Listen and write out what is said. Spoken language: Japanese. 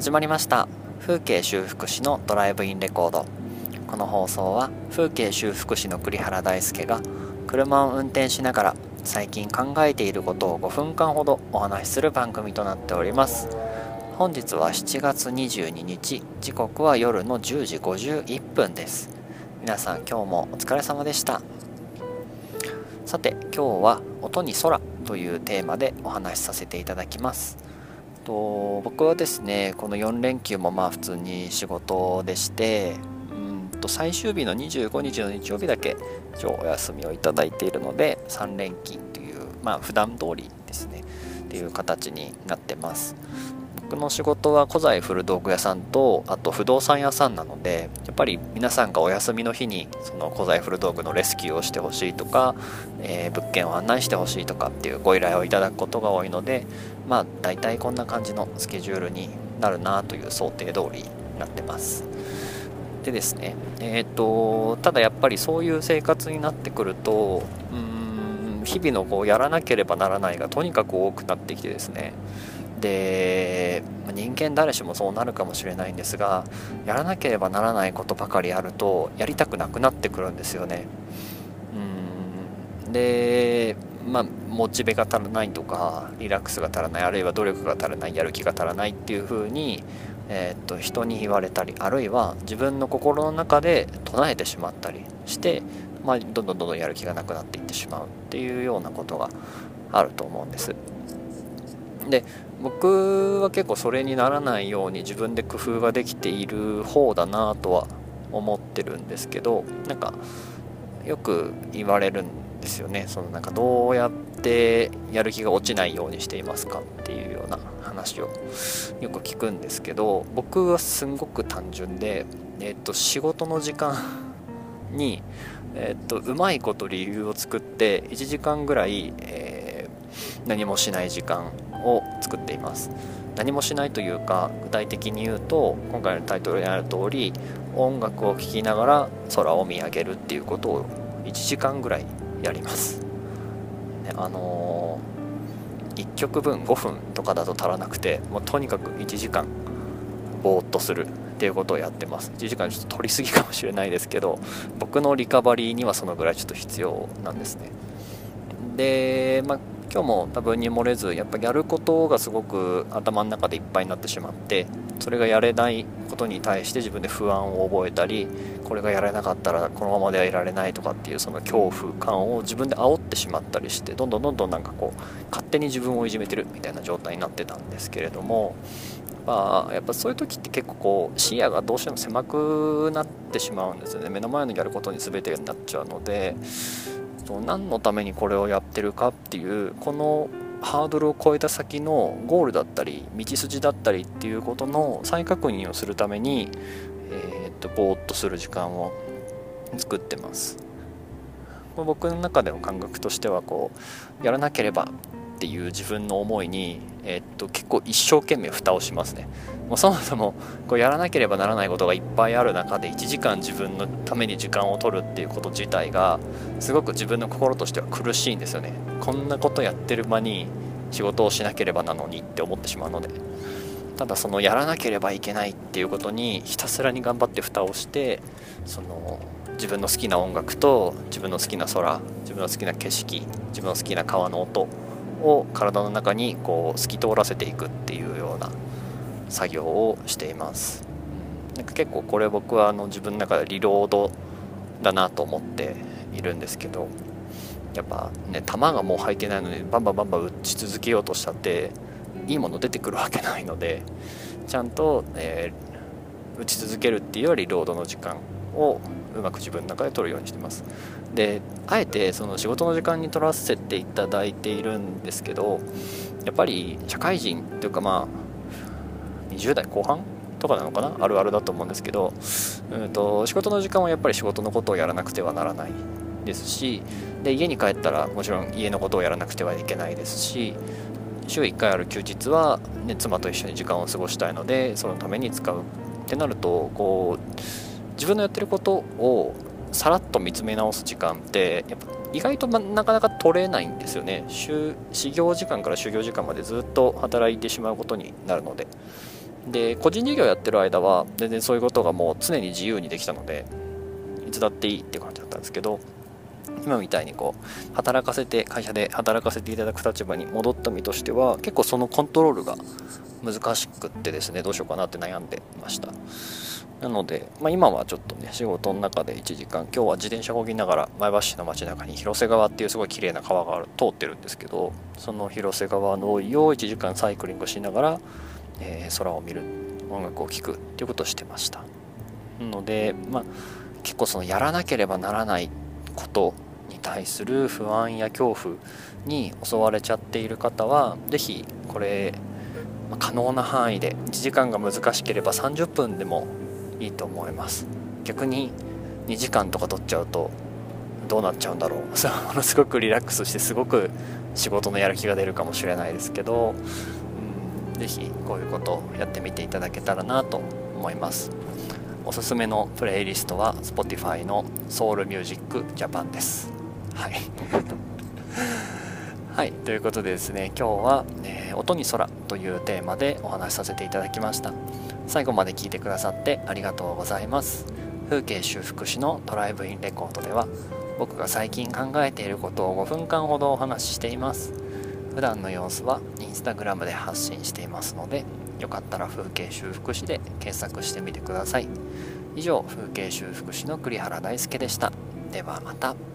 始まりました。風景修復師のドライブインレコード。この放送は風景修復師の栗原大輔が車を運転しながら最近考えていることを5分間ほどお話しする番組となっております。本日は7月22日時刻は夜の10時51分です。皆さん今日もお疲れ様でした。さて今日は音に空というテーマでお話しさせていただきます。と僕はですねこの4連休もまあ普通に仕事でしてうんと最終日の25日の日曜日だけ一応お休みをいただいているので3連勤というまあ普段通りですねっていう形になってます。僕の仕事は古材古道具屋さんとあと不動産屋さんなのでやっぱり皆さんがお休みの日にその古材古道具のレスキューをしてほしいとか、えー、物件を案内してほしいとかっていうご依頼をいただくことが多いのでまあ大体こんな感じのスケジュールになるなという想定通りになってます。でですねえっ、とただやっぱりそういう生活になってくるとうん日々のこうやらなければならないがとにかく多くなってきてですねで人間誰しもそうなるかもしれないんですがやらなければならないことばかりあるとやりたくなくなってくるんですよね。うんでまあモチベが足らないとかリラックスが足らないあるいは努力が足らないやる気が足らないっていう風にえー、っと人に言われたりあるいは自分の心の中で唱えてしまったりして、まあ、どんどんどんどんやる気がなくなっていってしまうっていうようなことがあると思うんです。で僕は結構それにならないように自分で工夫ができている方だなとは思ってるんですけどなんかよく言われるんですよねそのなんかどうやってやる気が落ちないようにしていますかっていうような話をよく聞くんですけど僕はすんごく単純で、えっと、仕事の時間に、えっと、うまいこと理由を作って1時間ぐらい、えー、何もしない時間を作っています。何もしないというか具体的に言うと今回のタイトルにある通り音楽を聴きながら空を見上げるっていうことを1時間ぐらいやります、ね、あのー、1曲分5分とかだと足らなくてもうとにかく1時間ぼーっとする。っていうことをやってます。1時間ちょっと取りすぎかもしれないですけど僕のリカバリーにはそのぐらいちょっと必要なんですね。で、まあ今日も多分に漏れずやっぱやることがすごく頭の中でいっぱいになってしまってそれがやれないことに対して自分で不安を覚えたりこれがやれなかったらこのままではいられないとかっていうその恐怖感を自分で煽ってしまったりしてどんどんどんどんなんかこう勝手に自分をいじめてるみたいな状態になってたんですけれどもまあ、やっぱそういう時って結構こう視野がどうしても狭くなってしまうんですよね。目の前のやることに全てになっちゃうので何のためにこれをやってるかっていうこのハードルを超えた先のゴールだったり道筋だったりっていうことの再確認をするために、えー、っとぼーっとする時間を作ってます。僕の中での感覚としてはこうやらなければっていう自分の思いに、え、っと結構一生懸命蓋をしますね。もうそもそもこうやらなければならないことがいっぱいある中で1時間自分のために時間を取るっていうこと自体がすごく自分の心としては苦しいんですよね。こんなことやってる間に仕事をしなければなのにって思ってしまうので。ただそのやらなければいけないっていうことにひたすらに頑張って蓋をしてその自分の好きな音楽と自分の好きな空自分の好きな景色自分の好きな川の音を体の中にこう透き通らせていくっていうような作業をしています。なんか結構これ僕はあの自分の中でリロードだなと思っているんですけどやっぱね球がもう入ってないのにバンバンバンバン打ち続けようとしたっていいもの出てくるわけないのでちゃんと、えー、打ち続けるっていうよりロードの時間をうまく自分の中で取るようにしてます。であえてその仕事の時間に取らせていただいているんですけどやっぱり社会人というかまあ20代後半とかなのかな？あるあるだと思うんですけど、うんと、仕事の時間はやっぱり仕事のことをやらなくてはならないですしで家に帰ったらもちろん家のことをやらなくてはいけないですし週1回ある休日は、ね、妻と一緒に時間を過ごしたいのでそのために使うってなるとこう自分のやってることをさらっと見つめ直す時間ってやっぱ意外となかなか取れないんですよね。始業時間から就業時間までずっと働いてしまうことになるので。で個人事業やってる間は全然そういうことがもう常に自由にできたのでいつだっていいって感じだったんですけど今みたいにこう働かせて会社で働かせていただく立場に戻った身としては結構そのコントロールが難しくってですねどうしようかなって悩んでました。なので、まあ、今はちょっとね仕事の中で1時間今日は自転車こぎながら前橋市の街中に広瀬川っていうすごい綺麗な川がある通ってるんですけどその広瀬川の沿いを1時間サイクリングしながら、えー、空を見る音楽を聴くっていうことをしてました。なので、まあ、結構そのやらなければならないことに対する不安や恐怖に襲われちゃっている方は是非これ可能な範囲で1時間が難しければ30分でもいいと思います。逆に2時間とか取っちゃうとどうなっちゃうんだろう。そものすごくリラックスしてすごく仕事のやる気が出るかもしれないですけど、うん、是非こういうことをやってみていただけたらなと思います。おすすめのプレイリストは Spotify の Soul Music Japan です。はい。はい、ということでですね、今日は、えー、音に空というテーマでお話しさせていただきました。最後まで聞いてくださってありがとうございます。風景修復師のドライブインレコードでは僕が最近考えていることを5分間ほどお話ししています。普段の様子はインスタグラムで発信していますのでよかったら風景修復師で検索してみてください。以上風景修復師の栗原大輔でした。ではまた。